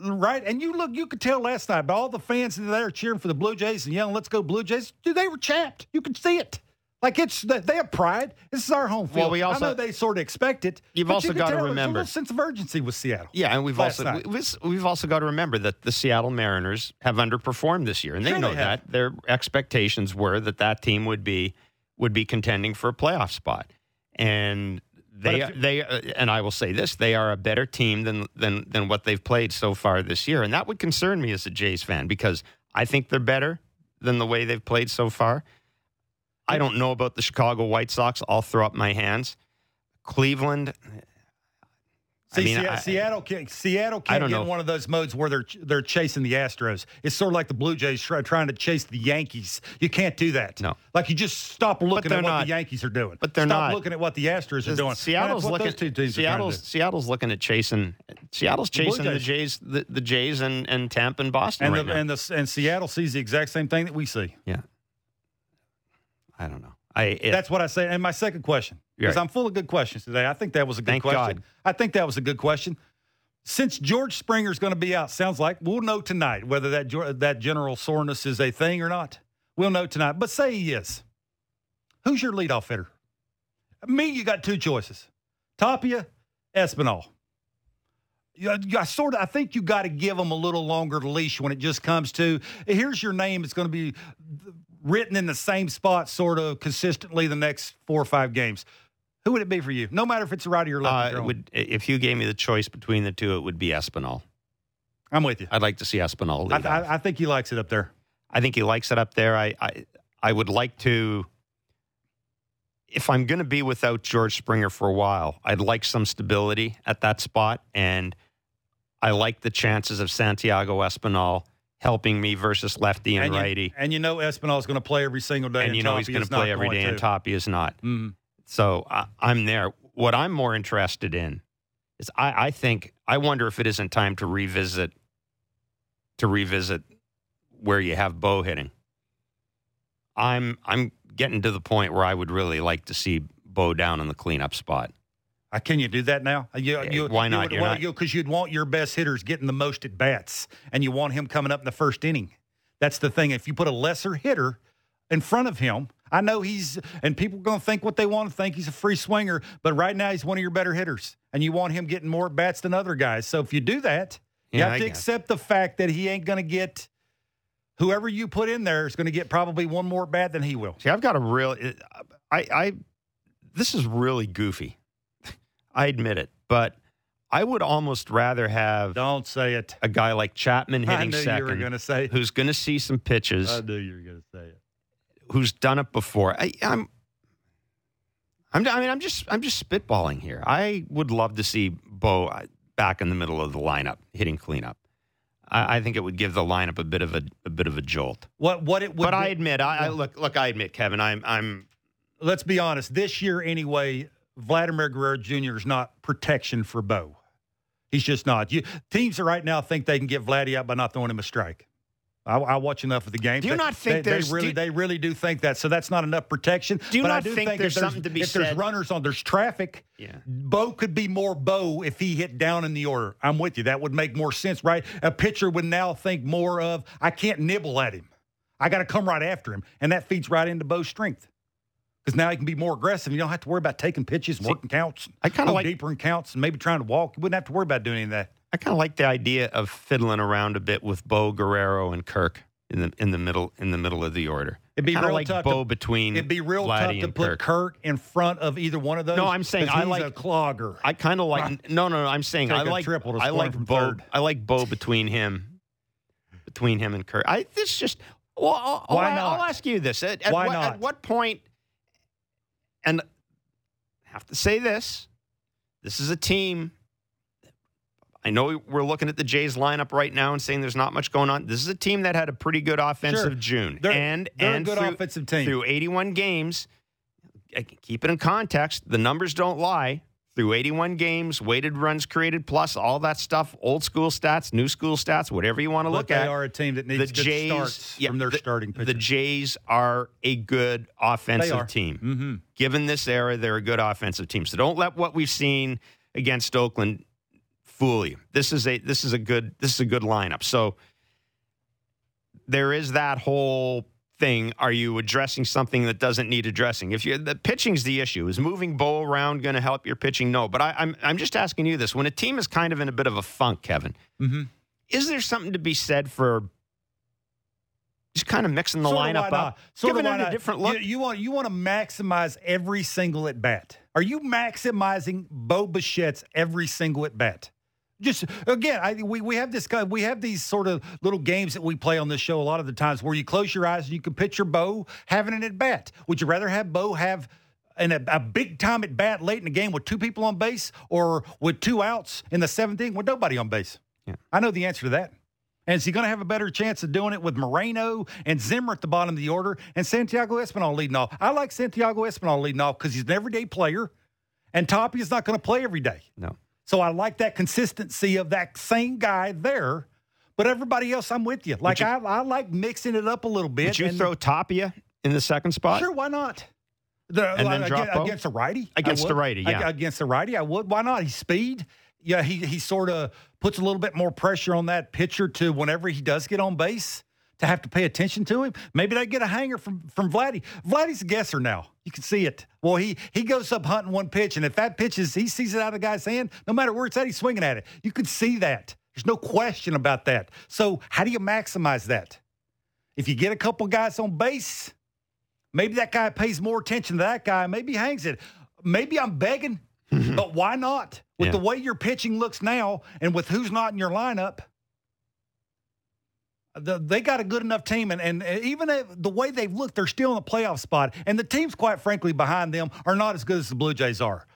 right. And you look, you could tell last night, but all the fans that are cheering for the Blue Jays and yelling, "Let's go Blue Jays!" Dude, they were chapped. You could see it. Like it's they have pride. This is our home field. Well, we also- I know they sort of expect it. You've also you tell there's remember- a sense of urgency with Seattle. Yeah, and we've also night. we've, we've also got to remember that the Seattle Mariners have underperformed this year, and they Sure know they that. Their expectations were that that team would be would be contending for a playoff spot, and they if- they uh, and I will say this: they are a better team than than than what they've played so far this year, and that would concern me as a Jays fan because I think they're better than the way they've played so far. I don't know about the Chicago White Sox. I'll throw up my hands. Cleveland. See, I mean, Se- I- Seattle can't, Seattle can't get know. in one of those modes where they're they're chasing the Astros. It's sort of like the Blue Jays try, trying to chase the Yankees. You can't do that. No. like you just stop looking at what not. the Yankees are doing. But they're stop not. looking at what the Astros are doing. Seattle's And that's what looking. those two teams are trying to Seattle's. Seattle's looking at chasing. Seattle's chasing the Jays. Jays, the, the Jays, and and Tampa and Boston and right the, now. and the and Seattle sees the exact same thing that we see. yeah, I don't know. I it, That's what I say. And my second question, because Right. I'm full of good questions today. I think that was a good Thank question. God. I think that was a good question. Since George Springer's going to be out, sounds like we'll know tonight whether that that general soreness is a thing or not. We'll know tonight. But say he is. Who's your leadoff hitter? Me, you got two choices: Tapia, Espinal. You, you, I sort of, I think you got to give them a little longer leash when it just comes to here's your name. It's going to be written in the same spot, sort of consistently the next four or five games. Who would it be for you? No matter if it's a righty or lefty. uh, would if you gave me the choice between the two, it would be Espinal. I'm with you. I'd like to see Espinal I, lead off. I, I think he likes it up there. I think he likes it up there. I I, I would like to. If I'm going to be without George Springer for a while, I'd like some stability at that spot, and I like the chances of Santiago Espinal helping me versus lefty and, you, righty. and you know Espinal is going to play every single day. and you know he's going to play every day, and top. Toppy is not. Mm. So I, I'm there. What I'm more interested in is I, I think I wonder if it isn't time to revisit to revisit where you have Bo hitting. I'm I'm getting to the point where I would really like to see Bo down in the cleanup spot. Uh, can you do that now? Uh, You, you, why not? would- You're well, not- you- Because you'd want your best hitters getting the most at bats, and you want him coming up in the first inning. That's the thing. If you put a lesser hitter in front of him, I know he's, and people are going to think what they want to think. He's a free swinger, but right now he's one of your better hitters, and you want him getting more at bats than other guys. So if you do that, you Yeah, have I to accept the fact that he ain't going to get. Whoever you put in there is going to get probably one more bat than he will. See, I've got a real. I, I, this is really goofy. I admit it, but I would almost rather have Don't say it. a guy like Chapman I hitting knew you were second, say. who's going to see some pitches, I knew you were going to say it. who's done it before. I, I'm, I'm, I mean, I'm just, I'm just spitballing here. I would love to see Bo uh, back in the middle of the lineup hitting cleanup. I, I think it would give the lineup a bit of a, a bit of a jolt. What what it would but I admit, I, I look, look, I admit, Kevin, I'm, I'm let's be honest. This year, anyway, Vladimir Guerrero Jr. is not protection for Bo. He's just not. You teams right now think they can get Vladdy out by not throwing him a strike. I, I watch enough of the game. Do you They- not think they, there's- they really do- they really do think that? So that's not enough protection. Do you but not do think if there's something to be if there's runners on, there's traffic. Yeah. Bo could be more Bo if he hit down in the order. I'm with you. That would make more sense, right? A pitcher would now think more of I can't nibble at him. I got to come right after him, and that feeds right into Bo's strength. Because now he can be more aggressive. You don't have to worry about taking pitches, and working counts. I kinda like- deeper in counts, and maybe trying to walk. You wouldn't have to worry about doing any of that. I kind of like the idea of fiddling around a bit with Bo Guerrero and Kirk in the in the middle in the middle of the order. It'd be real like tough Bo to- between. It'd be real Vladdy tough to put Kirk. Kirk. in front of either one of those. No, I'm saying I he's like- a clogger. I kind of like no, no, no. I'm saying Take I like triple to I like Bo. third. I like Bo between him, between him and Kirk. I this just well, I'll, Why I'll, not? I'll ask you this: at, at Why what, not? At what point? And I have to say this: this is a team. I know we're looking at the Jays lineup right now and saying there's not much going on. This is a team that had a pretty good offensive Sure. June, They're- and they're a and good through, offensive team. through 81 games. Keep it in context. The numbers don't lie. Through 81 games, weighted runs created, plus all that stuff, old school stats, new school stats, whatever you want to But look they at. They are a team that the needs good Jays starts yeah, from their the, starting pitchers. The Jays are a good offensive team. mm-hmm. Given this era, they're a good offensive team. So don't let what we've seen against Oakland fool you. This is a this is a good this is a good lineup. So there is that whole thing. Are you addressing something that doesn't need addressing? If you the pitching's the issue, is moving Bo around going to help your pitching? No, but I, I'm I'm just asking you this: when a team is kind of in a bit of a funk, Kevin, Mm-hmm. is there something to be said for just kind of mixing the of lineup up, of giving it a different look? You, you want you want to maximize every single at bat. Are you maximizing Bo Bichette's every single at bat? Just again, I, we we have this. We have these sort of little games that we play on this show a lot of the times where you close your eyes and you can picture Bo having an at bat. Would you rather have Bo have an, a, a big time at bat late in the game with two people on base, or with two outs in the seventh inning with nobody on base? Yeah. I know the answer to that. And is he going to have a better chance of doing it with Moreno and Zimmer at the bottom of the order and Santiago Espinal leading off? I like Santiago Espinal leading off because he's an everyday player, and Toppy is not going to play every day. no. So I like that consistency of that same guy there. But everybody else, I'm with you. Like you- I, I like mixing it up a little bit. Would you and- throw Tapia in the second spot? Sure, why not? The, And then drop against, a righty, Against a righty, yeah. Against a righty, I would. Why not? He's speed. Yeah, he he sort of puts a little bit more pressure on that pitcher to whenever he does get on base to have to pay attention to him. Maybe they get a hanger from from Vladdy. Vladdy's a guesser now. You can see it. Well, he he goes up hunting one pitch, and if that pitch is he sees it out of the guy's hand, no matter where it's at, he's swinging at it. You can see that. There's no question about that. So how do you maximize that? If you get a couple guys on base, maybe that guy pays more attention to that guy. Maybe he hangs it. Maybe I'm begging, *laughs* but why not? With Yeah. the way your pitching looks now and with who's not in your lineup, the, they got a good enough team. And, and even the way they've looked, they're still in the playoff spot. And the teams, quite frankly, behind them are not as good as the Blue Jays are.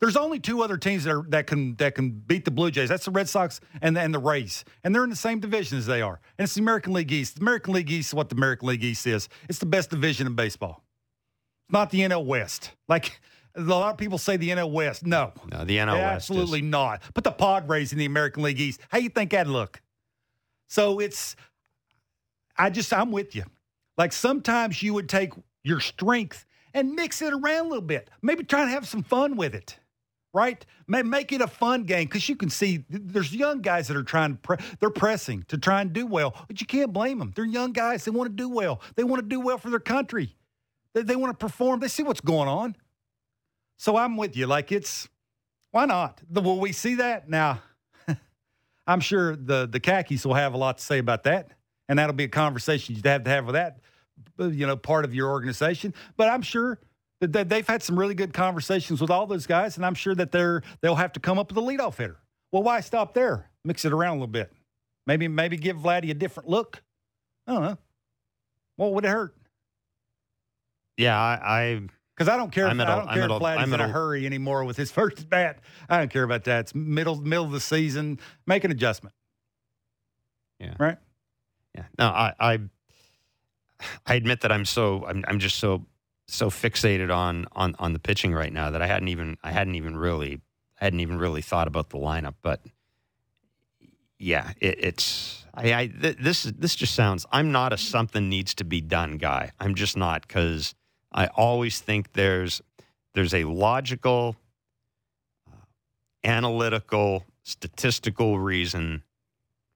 There's only two other teams that, are, that can that can beat the Blue Jays. That's the Red Sox and the, and the Rays, and they're in the same division as they are. And it's the American League East. The American League East is what the American League East is. It's the best division in baseball. It's not the NL West. Like a lot of people say, the NL West. No, No, the NL West is- absolutely not. Put the Padres in the American League East. How you think that'd look? So it's, I just, I'm with you. Like sometimes you would take your strength and mix it around a little bit. Maybe try and have some fun with it, right? Make it a fun game because you can see there's young guys that are trying to, pre- they're pressing to try and do well, but you can't blame them. They're young guys. They want to do well. They want to do well for their country. They, they want to perform. They see what's going on. So I'm with you. Like it's, why not? The, will we see that now? I'm sure the the khakis will have a lot to say about that, and that'll be a conversation you'd have to have with that, uh, you know, part of your organization. But I'm sure that they've had some really good conversations with all those guys, and I'm sure that they're they'll have to come up with a leadoff hitter. Well, why stop there? Mix it around a little bit. Maybe maybe give Vladdy a different look. I don't know. What would it hurt? Yeah, I because I don't care. If, I don't care if Vladdy's in a, a hurry anymore with his *laughs* first bat. I don't care about that. It's middle middle of the season. Make an adjustment. Yeah. Right. Yeah. No, I I, I admit that I'm so I'm I'm just so so fixated on on on the pitching right now that I hadn't even I hadn't even really I hadn't even really thought about the lineup. But yeah, it, it's I, I th- this this just sounds. I'm not a something needs to be done guy. I'm just not because I always think there's there's a logical, uh, analytical, statistical reason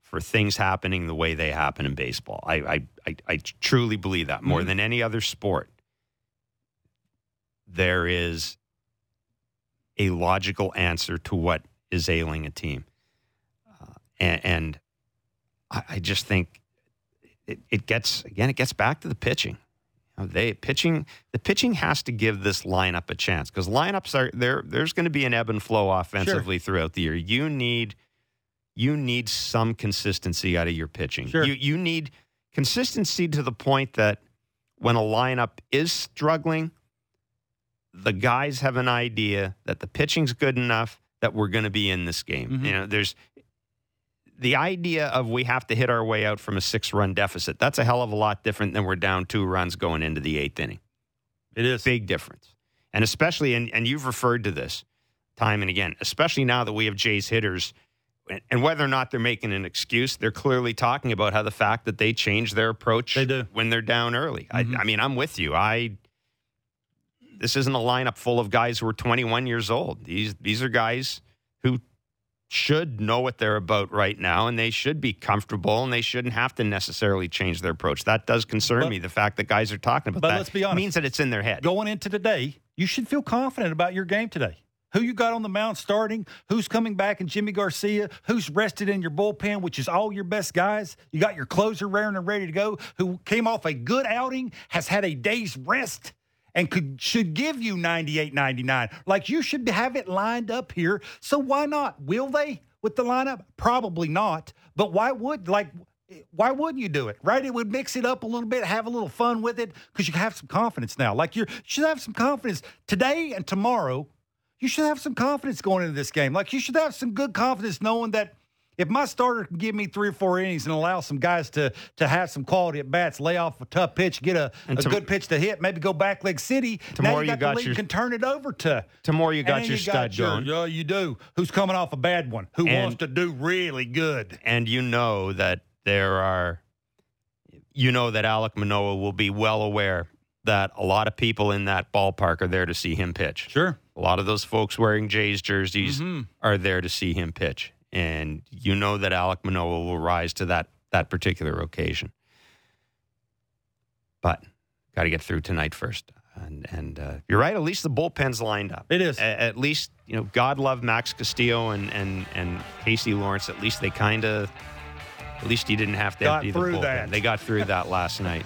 for things happening the way they happen in baseball. I I I, I truly believe that more mm-hmm. than any other sport. There is a logical answer to what is ailing a team, uh, and, and I, I, just think it, it gets again it gets back to the pitching. They pitching the pitching has to give this lineup a chance because lineups are there. There's going to be an ebb and flow offensively sure. throughout the year. You need you need some consistency out of your pitching. Sure. You you need consistency to the point that when a lineup is struggling, the guys have an idea that the pitching's good enough that we're going to be in this game. Mm-hmm. You know, there's the idea of we have to hit our way out from a six run deficit, that's a hell of a lot different than we're down two runs going into the eighth inning. It is. A big difference. And especially, and, and you've referred to this time and again, especially now that we have Jay's hitters, and whether or not they're making an excuse, they're clearly talking about how the fact that they change their approach they do. when they're down early. Mm-hmm. I, I mean, I'm with you. I this isn't a lineup full of guys who are 21 years old. These these are guys should know what they're about right now and they should be comfortable and they shouldn't have to necessarily change their approach. That does concern but, me. The fact that guys are talking about but that let's be honest, means that it's in their head. Going into today, you should feel confident about your game today. Who you got on the mound starting, who's coming back in Yimi Garcia, who's rested in your bullpen, which is all your best guys. You got your closer raring and ready to go, who came off a good outing, has had a day's rest and could should give you 98 99 like you should have it lined up here. So why not? Will they with the lineup? Probably not. But why would like why wouldn't you do it right? It would mix it up a little bit have a little fun with it because you have some confidence now. Like you should have some confidence today and tomorrow. You should have some confidence going into this game. Like you should have some good confidence knowing that if my starter can give me three or four innings and allow some guys to to have some quality at bats, lay off a tough pitch, get a, a to, good pitch to hit, maybe go back leg city. Tomorrow you got, you got your, can turn it over to. Tomorrow you got your you stud got going. Yeah, you do. Who's coming off a bad one? Who and, wants to do really good? And you know that there are. You know that Alek Manoah will be well aware that a lot of people in that ballpark are there to see him pitch. Sure. A lot of those folks wearing Jays jerseys mm-hmm. are there to see him pitch and you know that Alek Manoah will rise to that that particular occasion. But got to get through tonight first. And, and uh, you're right. At least the bullpen's lined up. It is. A- at least you know, God love Max Castillo and and and Casey Lawrence. At least they kind of. At least he didn't have to got empty the bullpen. That. They got through that last night.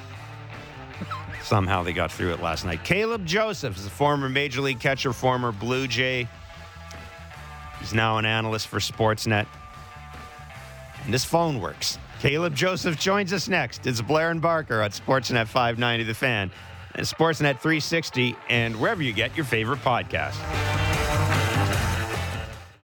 Somehow they got through it last night. Caleb Joseph is a former Major League catcher, former Blue Jay. He's now an analyst for Sportsnet. And his phone works. Caleb Joseph joins us next. It's Blair and Barker on Sportsnet 590 The Fan, and Sportsnet 360, and wherever you get your favorite podcast.